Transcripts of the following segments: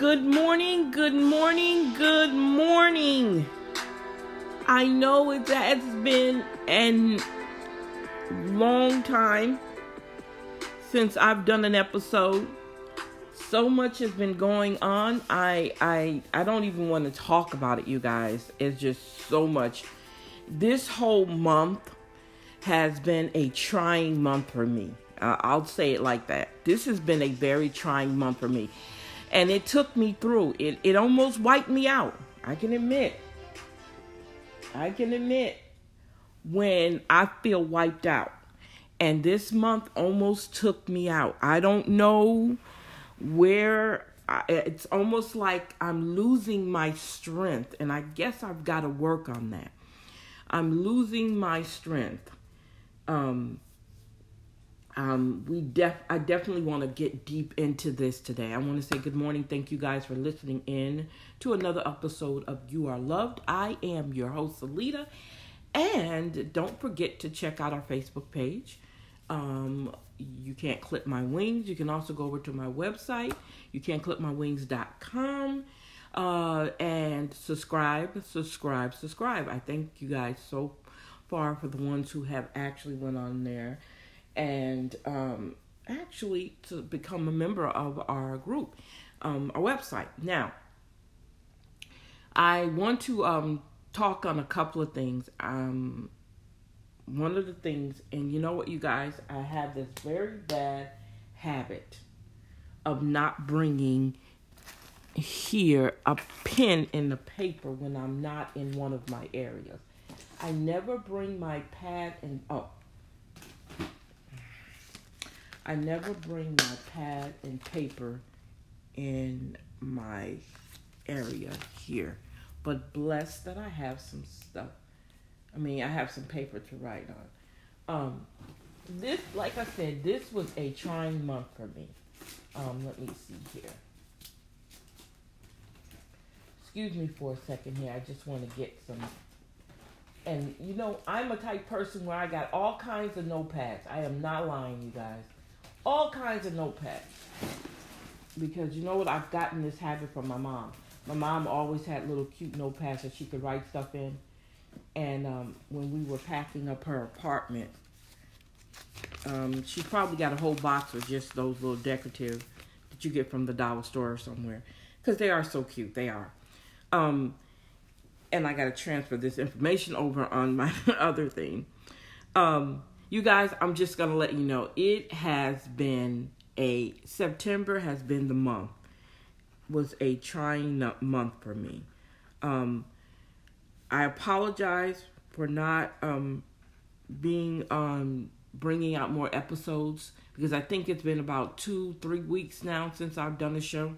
Good morning, good morning, good morning. I know it has been a long time since I've done an episode. So much has been going on. I I I don't even want to talk about it, you guys. It's just so much. This whole month has been a trying month for me. Uh, I'll say it like that. This has been a very trying month for me. And it took me through. It it almost wiped me out. I can admit. I can admit when I feel wiped out. And this month almost took me out. I don't know where I, it's almost like I'm losing my strength. And I guess I've got to work on that. I'm losing my strength. Um, um, we def I definitely want to get deep into this today. I want to say good morning. Thank you guys for listening in to another episode of You Are Loved. I am your host, Alita. And don't forget to check out our Facebook page. Um, you can't clip my wings. You can also go over to my website. You can't clip my wings.com. Uh, and subscribe, subscribe, subscribe. I thank you guys so far for the ones who have actually went on there and um, actually to become a member of our group, um, our website. Now, I want to um, talk on a couple of things. Um, one of the things, and you know what, you guys, I have this very bad habit of not bringing here a pen in the paper when I'm not in one of my areas. I never bring my pad and oh I never bring my pad and paper in my area here. But blessed that I have some stuff. I mean, I have some paper to write on. Um, this, like I said, this was a trying month for me. Um, let me see here. Excuse me for a second here. I just want to get some. And you know, I'm a type person where I got all kinds of notepads. I am not lying, you guys all kinds of notepads. Because you know what? I've gotten this habit from my mom. My mom always had little cute notepads that she could write stuff in. And um, when we were packing up her apartment, um, she probably got a whole box of just those little decorative that you get from the dollar store or somewhere. Because they are so cute. They are. Um, and I got to transfer this information over on my other thing. Um, you guys, I'm just going to let you know it has been a September has been the month was a trying month for me. Um, I apologize for not um, being um, bringing out more episodes because I think it's been about two, three weeks now since I've done a show,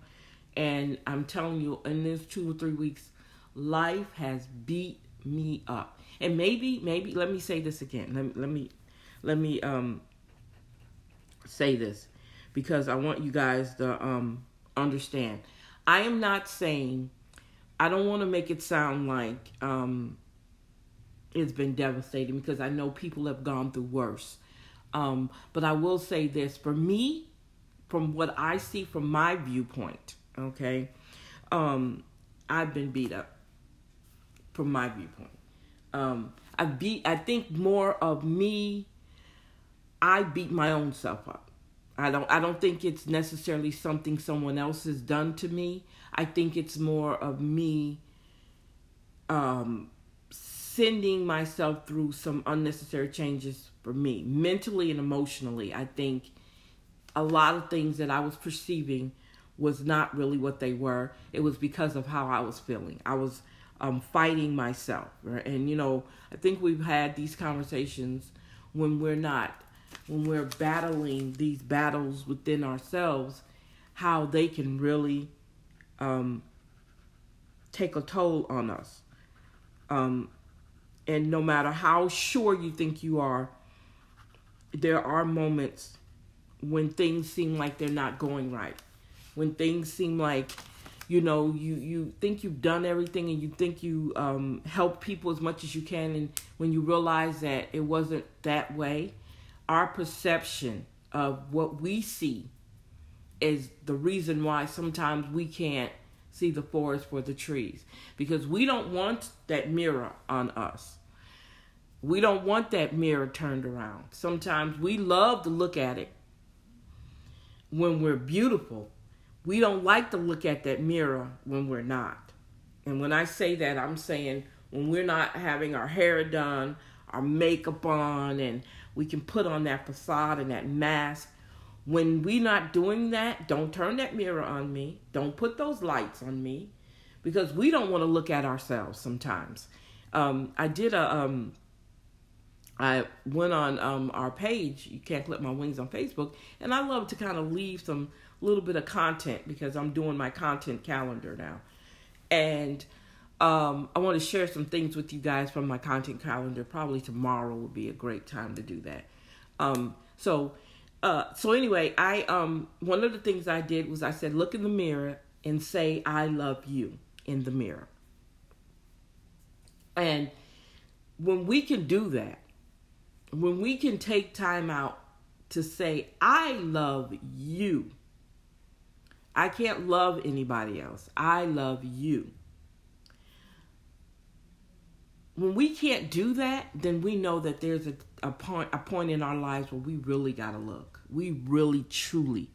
and I'm telling you, in this two or three weeks, life has beat me up. And maybe, maybe let me say this again. Let me let me let me um say this because I want you guys to um understand. I am not saying I don't want to make it sound like um it's been devastating because I know people have gone through worse. Um, but I will say this for me, from what I see from my viewpoint, okay, um, I've been beat up from my viewpoint. Um, I beat. I think more of me I beat my own self up. I don't I don't think it's necessarily something someone else has done to me. I think it's more of me um sending myself through some unnecessary changes for me mentally and emotionally. I think a lot of things that I was perceiving was not really what they were. It was because of how I was feeling. I was um, fighting myself. Right? And, you know, I think we've had these conversations when we're not when we're battling these battles within ourselves, how they can really um, take a toll on us. Um, and no matter how sure you think you are, there are moments when things seem like they're not going right. When things seem like, you know, you, you think you've done everything and you think you um, help people as much as you can. And when you realize that it wasn't that way, our perception of what we see is the reason why sometimes we can't see the forest for the trees because we don't want that mirror on us. We don't want that mirror turned around. Sometimes we love to look at it when we're beautiful. We don't like to look at that mirror when we're not. And when I say that, I'm saying when we're not having our hair done, our makeup on, and we can put on that facade and that mask. When we're not doing that, don't turn that mirror on me. Don't put those lights on me because we don't want to look at ourselves sometimes. Um, I did a, um, I went on um, our page, You Can't Clip My Wings on Facebook, and I love to kind of leave some little bit of content because I'm doing my content calendar now. And um, I want to share some things with you guys from my content calendar. Probably tomorrow would be a great time to do that. Um, so, uh, so anyway, I um, one of the things I did was I said, look in the mirror and say, "I love you" in the mirror. And when we can do that, when we can take time out to say, "I love you," I can't love anybody else. I love you when we can't do that, then we know that there's a, a point a point in our lives where we really gotta look. We really truly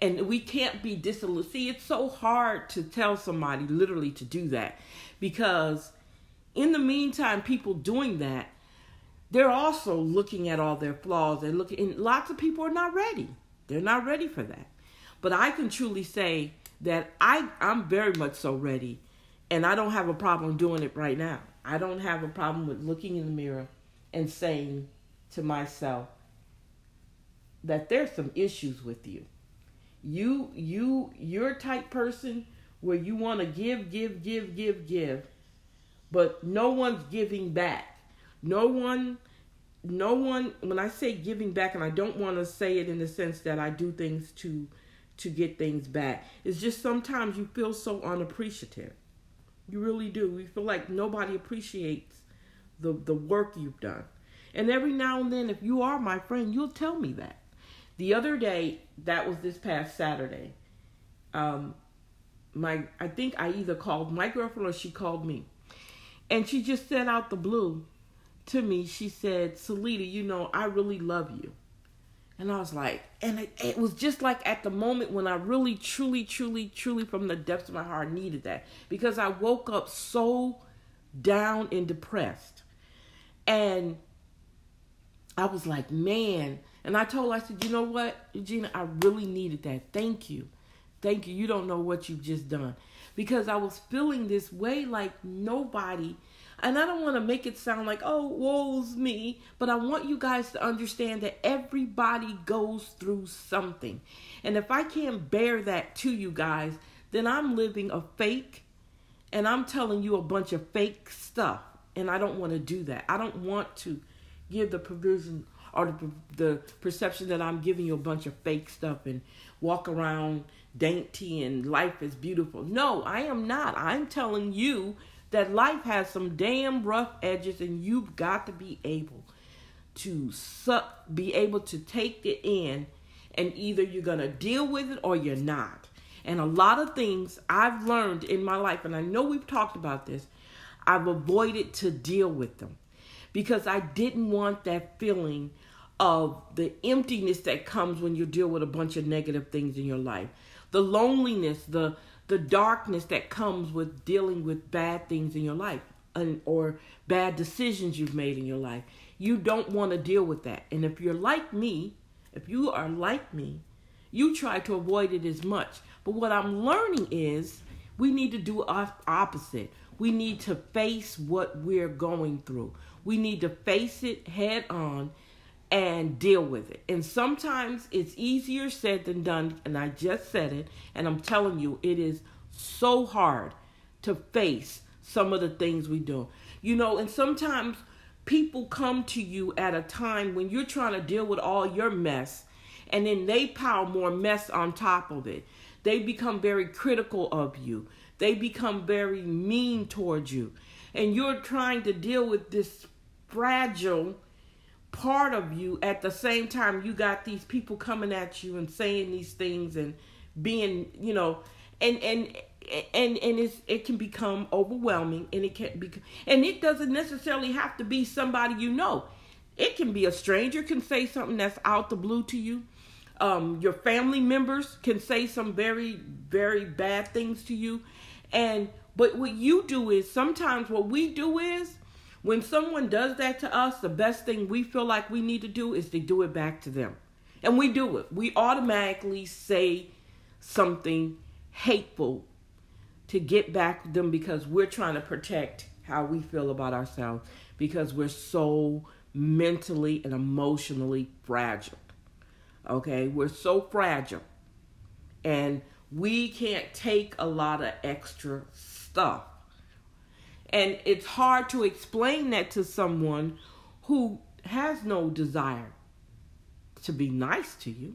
and we can't be disillusioned. See, it's so hard to tell somebody literally to do that because in the meantime, people doing that, they're also looking at all their flaws. They're looking, and lots of people are not ready. They're not ready for that. But I can truly say that I, I'm very much so ready, and I don't have a problem doing it right now. I don't have a problem with looking in the mirror and saying to myself that there's some issues with you. You you you're a type person where you want to give give give give give but no one's giving back. No one no one when I say giving back and I don't want to say it in the sense that I do things to to get things back. It's just sometimes you feel so unappreciative. You really do. We feel like nobody appreciates the the work you've done. And every now and then, if you are my friend, you'll tell me that. The other day, that was this past Saturday. Um, my I think I either called my girlfriend or she called me, and she just said out the blue to me. She said, "Salita, you know I really love you." And I was like, and it, it, was just like at the moment when I really, truly, truly, truly, from the depths of my heart, needed that because I woke up so down and depressed. And I was like, man. And I told her, I said, you know what, Gina, I really needed that. Thank you. Thank you. You don't know what you've just done. Because I was feeling this way like nobody and I don't want to make it sound like, oh, woe's me, but I want you guys to understand that everybody goes through something. And if I can't bear that to you guys, then I'm living a fake and I'm telling you a bunch of fake stuff. And I don't want to do that. I don't want to give the provision or the, the perception that I'm giving you a bunch of fake stuff and walk around dainty and life is beautiful. No, I am not. I'm telling you that life has some damn rough edges and you've got to be able to suck be able to take it in and either you're going to deal with it or you're not. And a lot of things i've learned in my life and i know we've talked about this i've avoided to deal with them because i didn't want that feeling of the emptiness that comes when you deal with a bunch of negative things in your life. The loneliness the the darkness that comes with dealing with bad things in your life or bad decisions you've made in your life. You don't want to deal with that. And if you're like me, if you are like me, you try to avoid it as much. But what I'm learning is we need to do opposite. We need to face what we're going through. We need to face it head on and deal with it. And sometimes it's easier said than done. And I just said it. And I'm telling you, it is so hard to face some of the things we do. You know, and sometimes people come to you at a time when you're trying to deal with all your mess. And then they pile more mess on top of it. They become very critical of you. They become very mean towards you. And you're trying to deal with this fragile part of you at the same time you got these people coming at you and saying these things and being you know and and and and it's, it can become overwhelming and it can be and it doesn't necessarily have to be somebody you know. It can be a stranger can say something that's out the blue to you. Um, your family members can say some very very bad things to you. And but what you do is sometimes what we do is when someone does that to us, the best thing we feel like we need to do is to do it back to them. And we do it. We automatically say something hateful to get back them because we're trying to protect how we feel about ourselves because we're so mentally and emotionally fragile. Okay? We're so fragile. And we can't take a lot of extra stuff. And it's hard to explain that to someone who has no desire to be nice to you.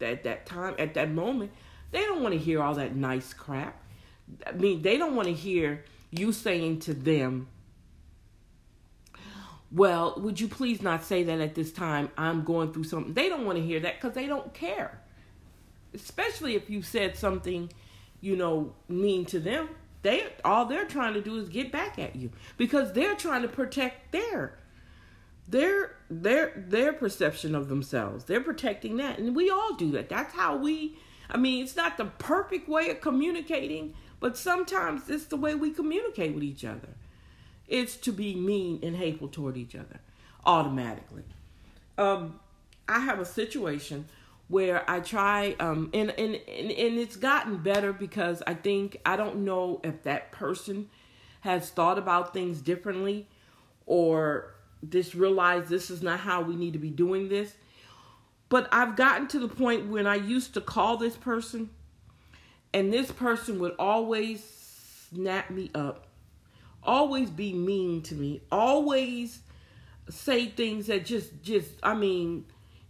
At that time, at that moment, they don't want to hear all that nice crap. I mean, they don't want to hear you saying to them, Well, would you please not say that at this time? I'm going through something. They don't want to hear that because they don't care. Especially if you said something, you know, mean to them they all they're trying to do is get back at you because they're trying to protect their their their their perception of themselves. They're protecting that, and we all do that. That's how we. I mean, it's not the perfect way of communicating, but sometimes it's the way we communicate with each other. It's to be mean and hateful toward each other automatically. Um, I have a situation where I try um and, and and and it's gotten better because I think I don't know if that person has thought about things differently or just realized this is not how we need to be doing this. But I've gotten to the point when I used to call this person and this person would always snap me up, always be mean to me, always say things that just just I mean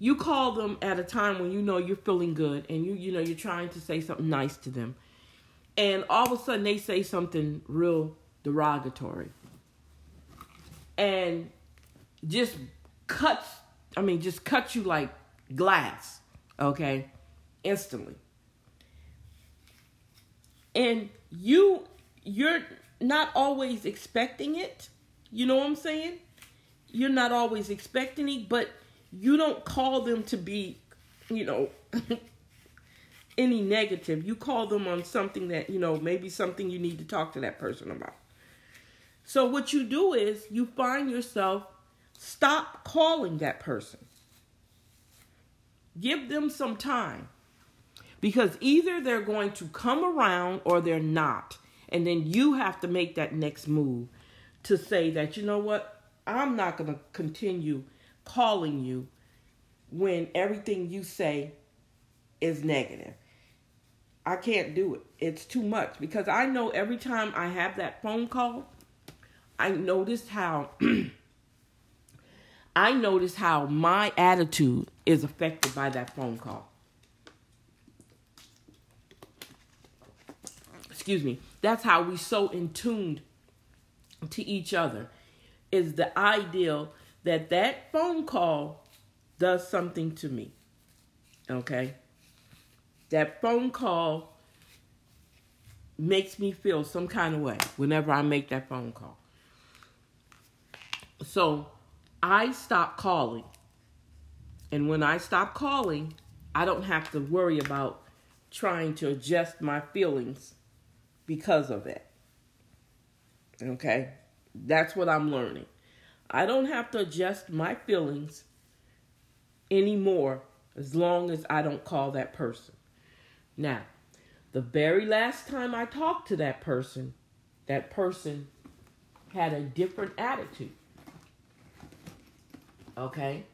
you call them at a time when you know you're feeling good and you you know you're trying to say something nice to them. And all of a sudden they say something real derogatory. And just cuts i mean just cuts you like glass okay? Instantly. And you you're not always expecting it. You know what i'm saying? You're not always expecting it but you don't call them to be, you know, any negative. You call them on something that, you know, maybe something you need to talk to that person about. So what you do is you find yourself stop calling that person. Give them some time. Because either they're going to come around or they're not. And then you have to make that next move to say that, you know what, I'm not going to continue calling you when everything you say is negative. I can't do it. It's too much because I know every time I have that phone call, I notice how I notice how my attitude is affected by that phone call. Excuse me. That's how we so in tuned to each other is the ideal that that phone call does something to me. Okay? That phone call makes me feel some kind of way whenever I make that phone call. So I stop calling. And when I stop calling, I don't have to worry about trying to adjust my feelings because of it. Okay? That's what I'm learning. I don't have to adjust my feelings anymore as long as I don't call that person. Now, the very last time I talked to that person, that person had a different attitude. Okay?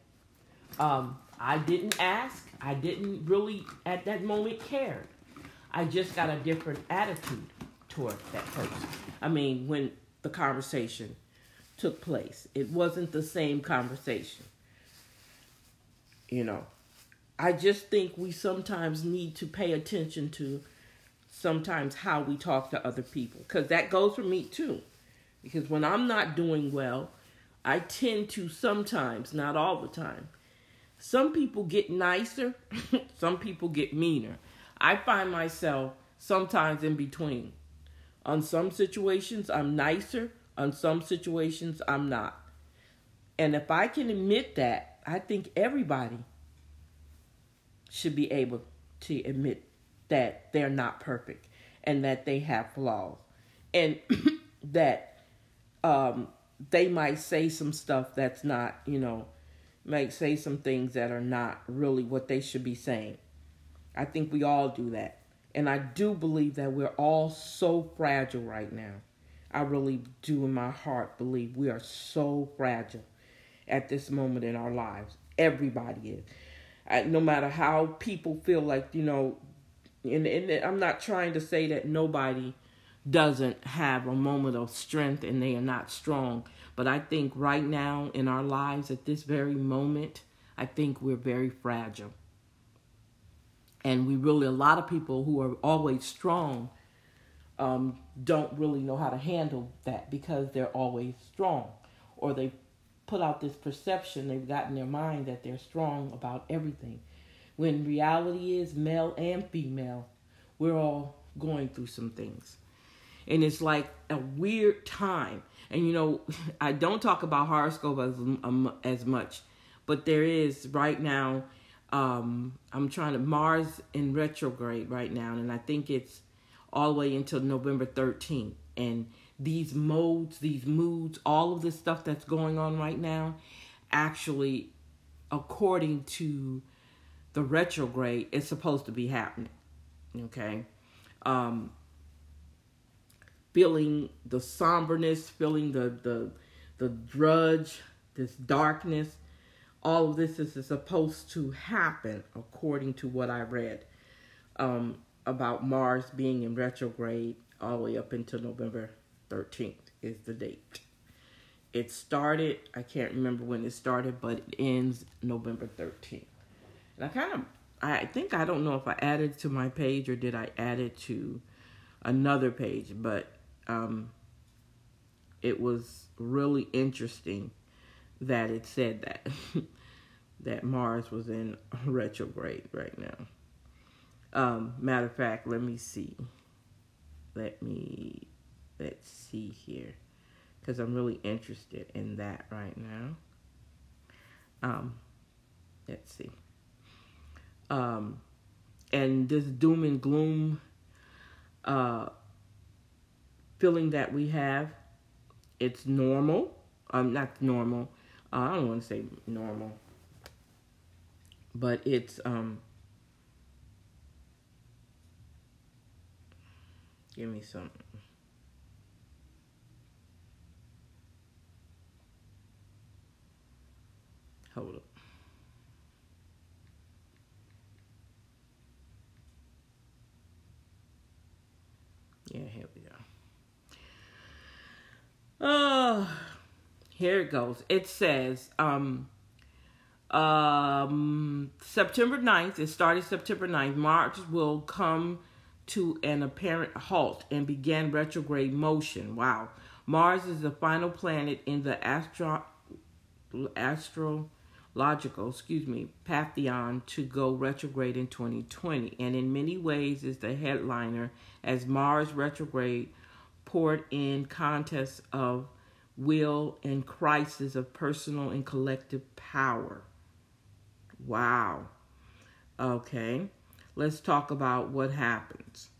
Um, I didn't ask. I didn't really, at that moment, care. I just got a different attitude toward that person. I mean, when the conversation took place. It wasn't the same conversation. You know, I just think we sometimes need to pay attention to sometimes how we talk to other people because that goes for me too. Because when I'm not doing well, I tend to sometimes, not all the time. Some people get nicer, some people get meaner. I find myself sometimes in between. On some situations, I'm nicer. On some situations, I'm not. And if I can admit that, I think everybody should be able to admit that they're not perfect and that they have flaws and that um, they might say some stuff that's not, you know, might say some things that are not really what they should be saying. I think we all do that. And I do believe that we're all so fragile right now. I really do in my heart believe we are so fragile at this moment in our lives. Everybody is. No matter how people feel like, you know, and, and I'm not trying to say that nobody doesn't have a moment of strength and they are not strong. But I think right now in our lives at this very moment, I think we're very fragile. And we really, a lot of people who are always strong um, don't really know how to handle that because they're always strong. Or they put out this perception, they've got in their mind that they're strong about everything. When reality is, male and female, we're all going through some things and it's like a weird time. And you know, I don't talk about horoscope as um, as much, but there is right now. Um, I'm trying to Mars in retrograde right now, and I think it's all the way until November 13th. And these modes, these moods, all of this stuff that's going on right now, actually, according to the retrograde, is supposed to be happening. Okay. Um, feeling the somberness, feeling the the the drudge, this darkness. All of this is supposed to happen according to what I read um, about Mars being in retrograde all the way up until November 13th is the date. It started, I can't remember when it started, but it ends November 13th. And I kind of, I think, I don't know if I added to my page or did I add it to another page, but um, it was really interesting that it said that that Mars was in retrograde right now. Um, matter of fact, let me see. Let me let's see here, because I'm really interested in that right now. Um, let's see. Um, and this doom and gloom uh, feeling that we have. It's normal. Um, not normal. Uh, I don't want to say normal, but it's um. Give me some. Hold up. Yeah, here we go. Oh, here it goes. It says, um, um, September 9th, it started September 9th, Mars will come to an apparent halt and began retrograde motion. Wow. Mars is the final planet in the astro astrological, excuse me, pantheon to go retrograde in 2020 and in many ways is the headliner as Mars retrograde poured in contests of will and crisis of personal and collective power. Wow. Okay, let's talk about what happens.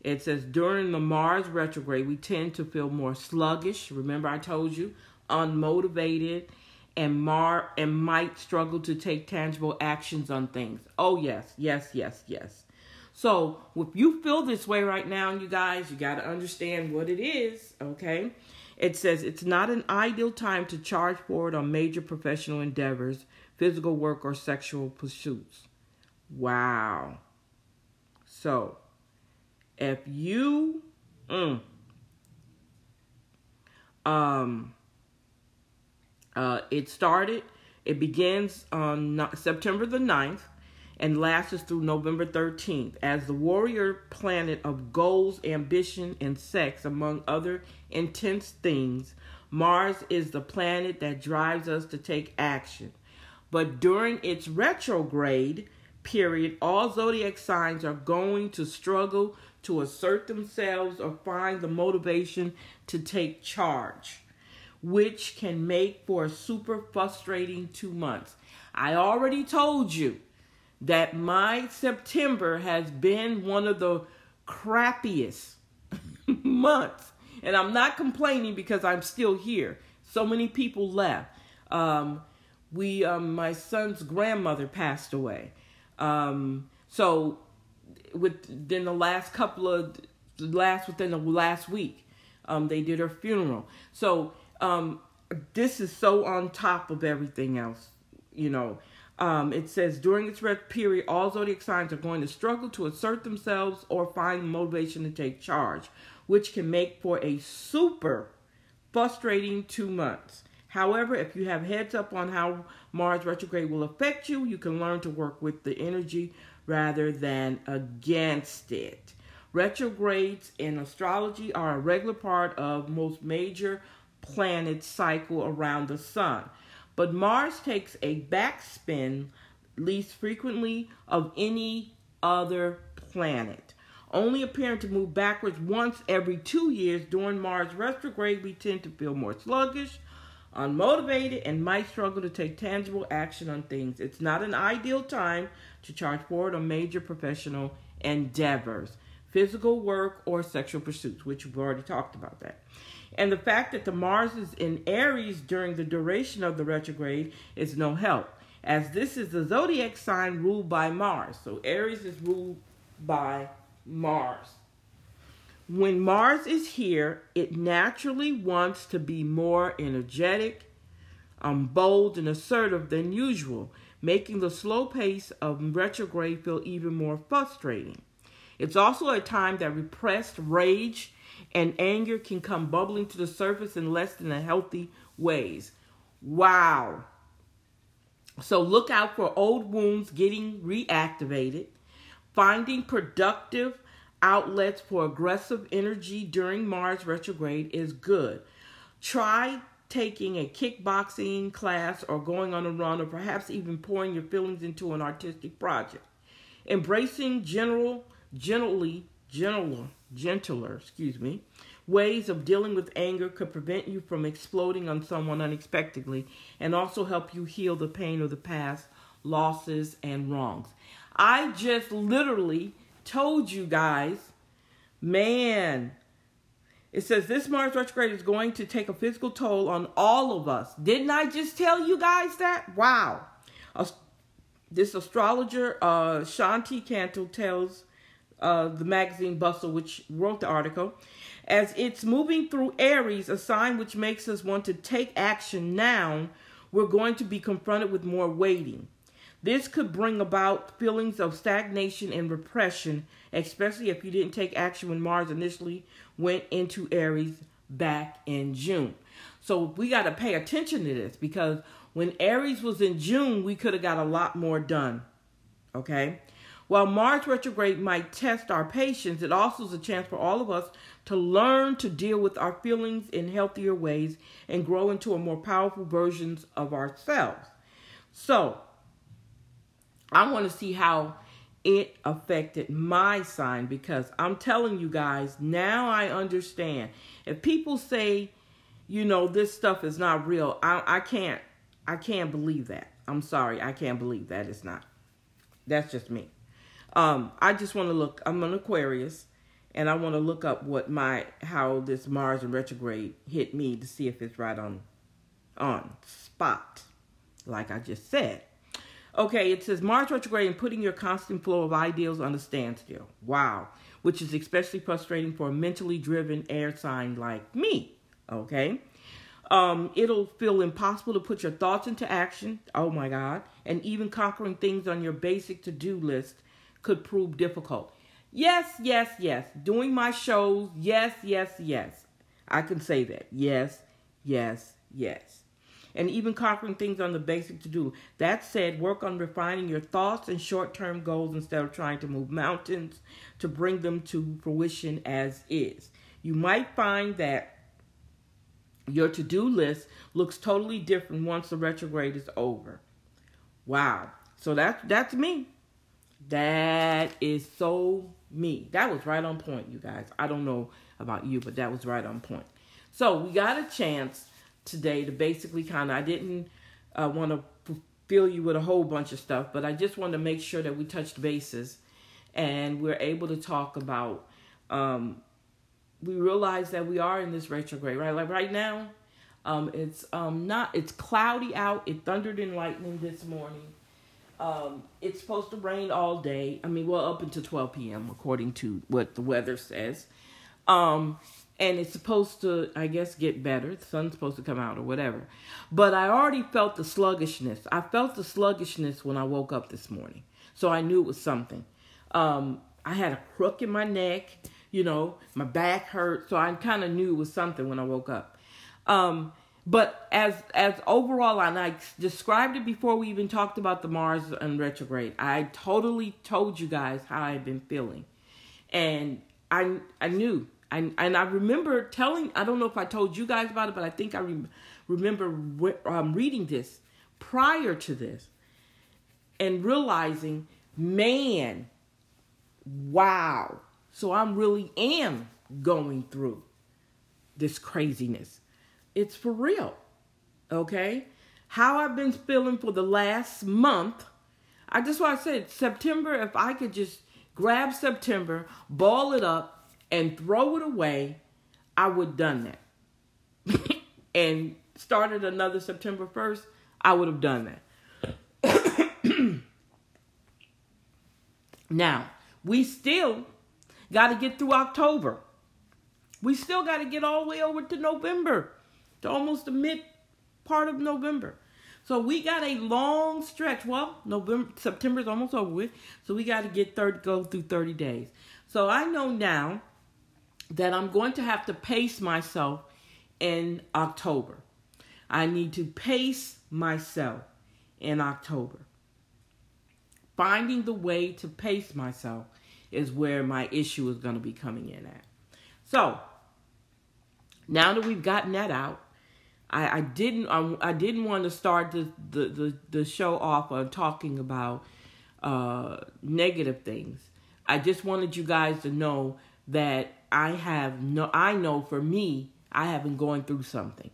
It says during the Mars retrograde, we tend to feel more sluggish. Remember, I told you, unmotivated, and Mar and might struggle to take tangible actions on things. Oh yes, yes, yes, yes. So if you feel this way right now, you guys, you got to understand what it is, okay? It says it's not an ideal time to charge forward on major professional endeavors, physical work, or sexual pursuits. Wow. So, if you, mm, um, uh, it started, it begins on September the 9th and lasts through November 13th as the warrior planet of goals, ambition, and sex, among other intense things. Mars is the planet that drives us to take action. But during its retrograde period, all zodiac signs are going to struggle to assert themselves or find the motivation to take charge, which can make for a super frustrating two months. I already told you that my September has been one of the crappiest months. And I'm not complaining because I'm still here. So many people left. Um, we, um, my son's grandmother passed away. Um, so within the last couple of last within the last week, um, they did her funeral. So um, this is so on top of everything else, you know. Um, it says during its red period, all zodiac signs are going to struggle to assert themselves or find motivation to take charge, which can make for a super frustrating two months. However, if you have heads up on how Mars retrograde will affect you, you can learn to work with the energy rather than against it. Retrogrades in astrology are a regular part of most major planet cycle around the sun. But Mars takes a backspin least frequently of any other planet. Only appearing to move backwards once every two years during Mars retrograde, we tend to feel more sluggish, unmotivated, and might struggle to take tangible action on things. It's not an ideal time to charge forward on major professional endeavors, physical work, or sexual pursuits, which we've already talked about that. And the fact that the Mars is in Aries during the duration of the retrograde is no help, as this is the zodiac sign ruled by Mars. So Aries is ruled by Mars. When Mars is here, it naturally wants to be more energetic, um, bold, and assertive than usual, making the slow pace of retrograde feel even more frustrating. It's also a time that repressed rage and anger can come bubbling to the surface in less than healthy ways. Wow. So look out for old wounds getting reactivated, finding productive outlets for aggressive energy during Mars retrograde is good. Try taking a kickboxing class or going on a run or perhaps even pouring your feelings into an artistic project. Embracing general generally gentler, gentler, excuse me, ways of dealing with anger could prevent you from exploding on someone unexpectedly and also help you heal the pain of the past, losses, and wrongs. I just literally told you guys, man, it says this Mars retrograde is going to take a physical toll on all of us. Didn't I just tell you guys that? Wow. This astrologer, uh, Shanti Canto, tells uh, the magazine Bustle, which wrote the article, as it's moving through Aries, a sign which makes us want to take action now, we're going to be confronted with more waiting. This could bring about feelings of stagnation and repression, especially if you didn't take action when Mars initially went into Aries back in June. So we got to pay attention to this because when Aries was in June, we could have got a lot more done. Okay? While Mars retrograde might test our patience, it also is a chance for all of us to learn to deal with our feelings in healthier ways and grow into a more powerful versions of ourselves. So, I want to see how it affected my sign because I'm telling you guys, now I understand. If people say, you know, this stuff is not real, I, I can't, I can't believe that. I'm sorry, I can't believe that it's not. That's just me. Um, I just want to look. I'm an Aquarius, and I want to look up what my how this Mars in retrograde hit me to see if it's right on on spot, like I just said. Okay, it says Mars retrograde and putting your constant flow of ideals on a standstill. Wow, which is especially frustrating for a mentally driven air sign like me. Okay. Um, it'll feel impossible to put your thoughts into action. Oh my God. And even conquering things on your basic to do list could prove difficult. Yes, yes, yes. Doing my shows, yes, yes, yes. I can say that. Yes, yes, yes. And even conquering things on the basic to do. That said, work on refining your thoughts and short term goals instead of trying to move mountains to bring them to fruition as is. You might find that Your to do list looks totally different once the retrograde is over. Wow. So that's that's me. That is so me. That was right on point, you guys. I don't know about you, but that was right on point. So we got a chance today to basically kind of, I didn't uh, want to fill you with a whole bunch of stuff, but I just wanted to make sure that we touched bases and we're able to talk about, um, we realize that we are in this retrograde, right? Like right now, um, it's um, not, it's cloudy out. It thundered and lightning this morning. Um, it's supposed to rain all day. I mean, well, up until 12 p.m., according to what the weather says. Um, and it's supposed to, I guess, get better. The sun's supposed to come out or whatever. But I already felt the sluggishness. I felt the sluggishness when I woke up this morning. So I knew it was something. Um, I had a crook in my neck, you know, my back hurt. So I kind of knew it was something when I woke up. Um, but as as overall, and I described it before we even talked about the Mars and retrograde. I totally told you guys how I've been feeling, and I I knew. And, and I remember telling, I don't know if I told you guys about it, but I think I re- remember re- um, reading this prior to this and realizing, man, wow. So I'm really am going through this craziness. It's for real. Okay? How I've been feeling for the last month. I just want to say September, if I could just grab September, ball it up, and throw it away, I would have done that. and started another September 1st, I would have done that. now, we still got to get through October. We still got to get all the way over to November to almost the mid part of November. So we got a long stretch. Well, November, September is almost over with. So we got to get 30, go through 30 days. So I know now that I'm going to have to pace myself in October. I need to pace myself in October. Finding the way to pace myself is where my issue is going to be coming in at. So, now that we've gotten that out, I, I didn't I, I didn't want to start the, the, the, the show off on talking about uh, negative things. I just wanted you guys to know that I have no I know for me I have been going through something,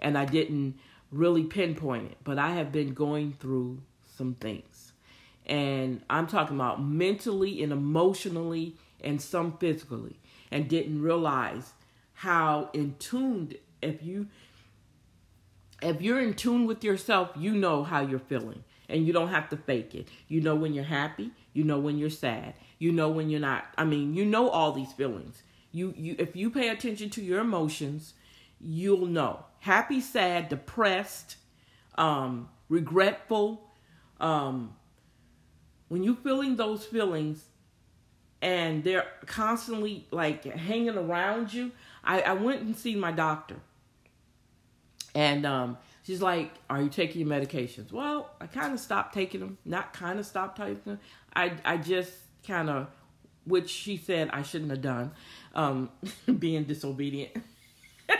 and I didn't really pinpoint it, but I have been going through some things, and I'm talking about mentally and emotionally and some physically, and didn't realize how in tuned if you if you're in tune with yourself, you know how you're feeling. And you don't have to fake it. You know when you're happy, you know when you're sad, you know when you're not. I mean, you know all these feelings. You you if you pay attention to your emotions, you'll know. Happy, sad, depressed, um, regretful, um, when you're feeling those feelings and they're constantly like hanging around you, I, I went and seen my doctor and um, she's like, "Are you taking your medications?" Well, I kind of stopped taking them. Not kind of stopped taking them. I I just kind of, which she said I shouldn't have done, um, being disobedient.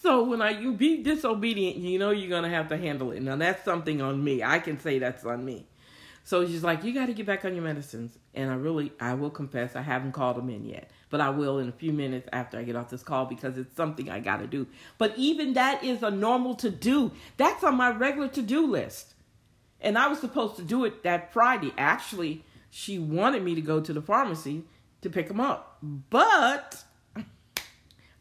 so when I you be disobedient, you know you're gonna have to handle it. Now that's something on me. I can say that's on me. So she's like, you got to get back on your medicines. And I really, I will confess, I haven't called them in yet, but I will in a few minutes after I get off this call because it's something I got to do. But even that is a normal to do. That's on my regular to do list. And I was supposed to do it that Friday. Actually, she wanted me to go to the pharmacy to pick them up, but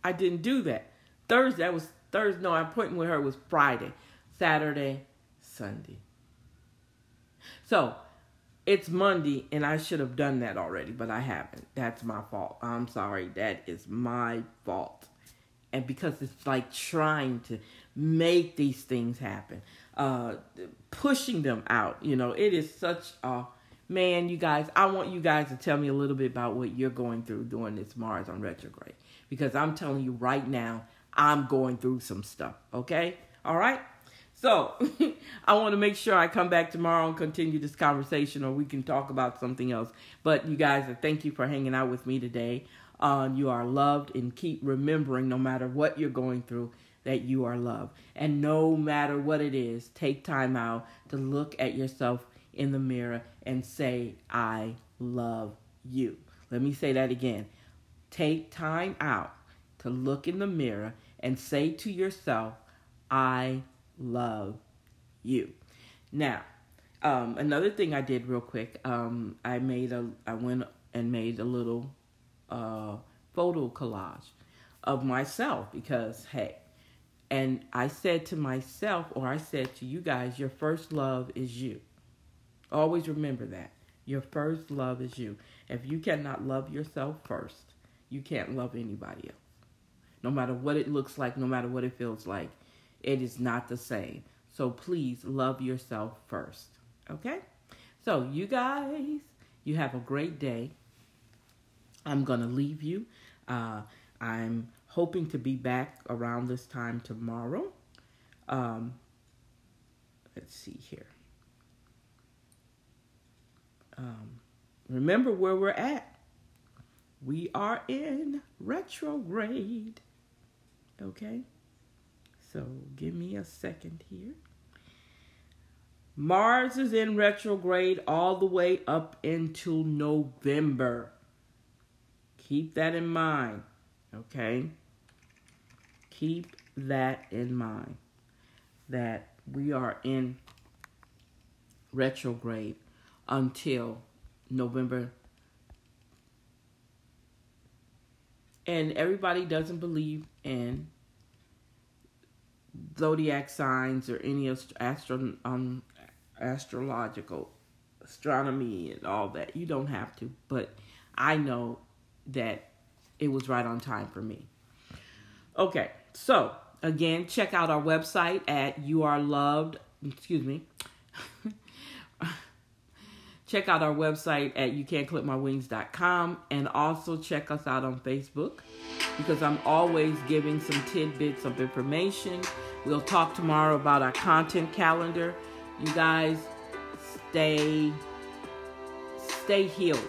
I didn't do that. Thursday, that was Thursday. No, I appointment with her was Friday, Saturday, Sunday. So it's Monday, and I should have done that already, but I haven't. That's my fault. I'm sorry. That is my fault. And because it's like trying to make these things happen, uh, pushing them out, you know, it is such a man, you guys. I want you guys to tell me a little bit about what you're going through during this Mars on retrograde because I'm telling you right now, I'm going through some stuff. Okay? All right? So I want to make sure I come back tomorrow and continue this conversation, or we can talk about something else. But you guys, thank you for hanging out with me today. Uh, you are loved, and keep remembering no matter what you're going through that you are loved. And no matter what it is, take time out to look at yourself in the mirror and say, I love you. Let me say that again. Take time out to look in the mirror and say to yourself, I love you. Now, um, another thing I did real quick, um, I made a, I went and made a little uh, photo collage of myself because hey, and I said to myself, or I said to you guys, your first love is you. Always remember that. Your first love is you. If you cannot love yourself first, you can't love anybody else. No matter what it looks like, no matter what it feels like, it is not the same. So please love yourself first. Okay? So, you guys, you have a great day. I'm going to leave you. Uh, I'm hoping to be back around this time tomorrow. Um, let's see here. Um, remember where we're at. We are in retrograde. Okay? So give me a second here. Mars is in retrograde all the way up into November. Keep that in mind. Okay? Keep that in mind. That we are in retrograde until November. And everybody doesn't believe in zodiac signs or any astro, um, astrological astronomy and all that. You don't have to, but I know that it was right on time for me. Okay, so again, check out our website at You Are Loved. Excuse me. check out our website at youcan'tclipmywings.com and also check us out on Facebook because I'm always giving some tidbits of information. We'll talk tomorrow about our content calendar. You guys stay stay healed.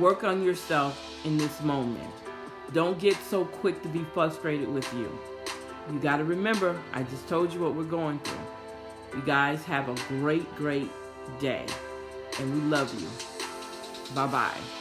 Work on yourself in this moment. Don't get so quick to be frustrated with you. You got to remember, I just told you what we're going through. You guys have a great, great day. And we love you. Bye bye.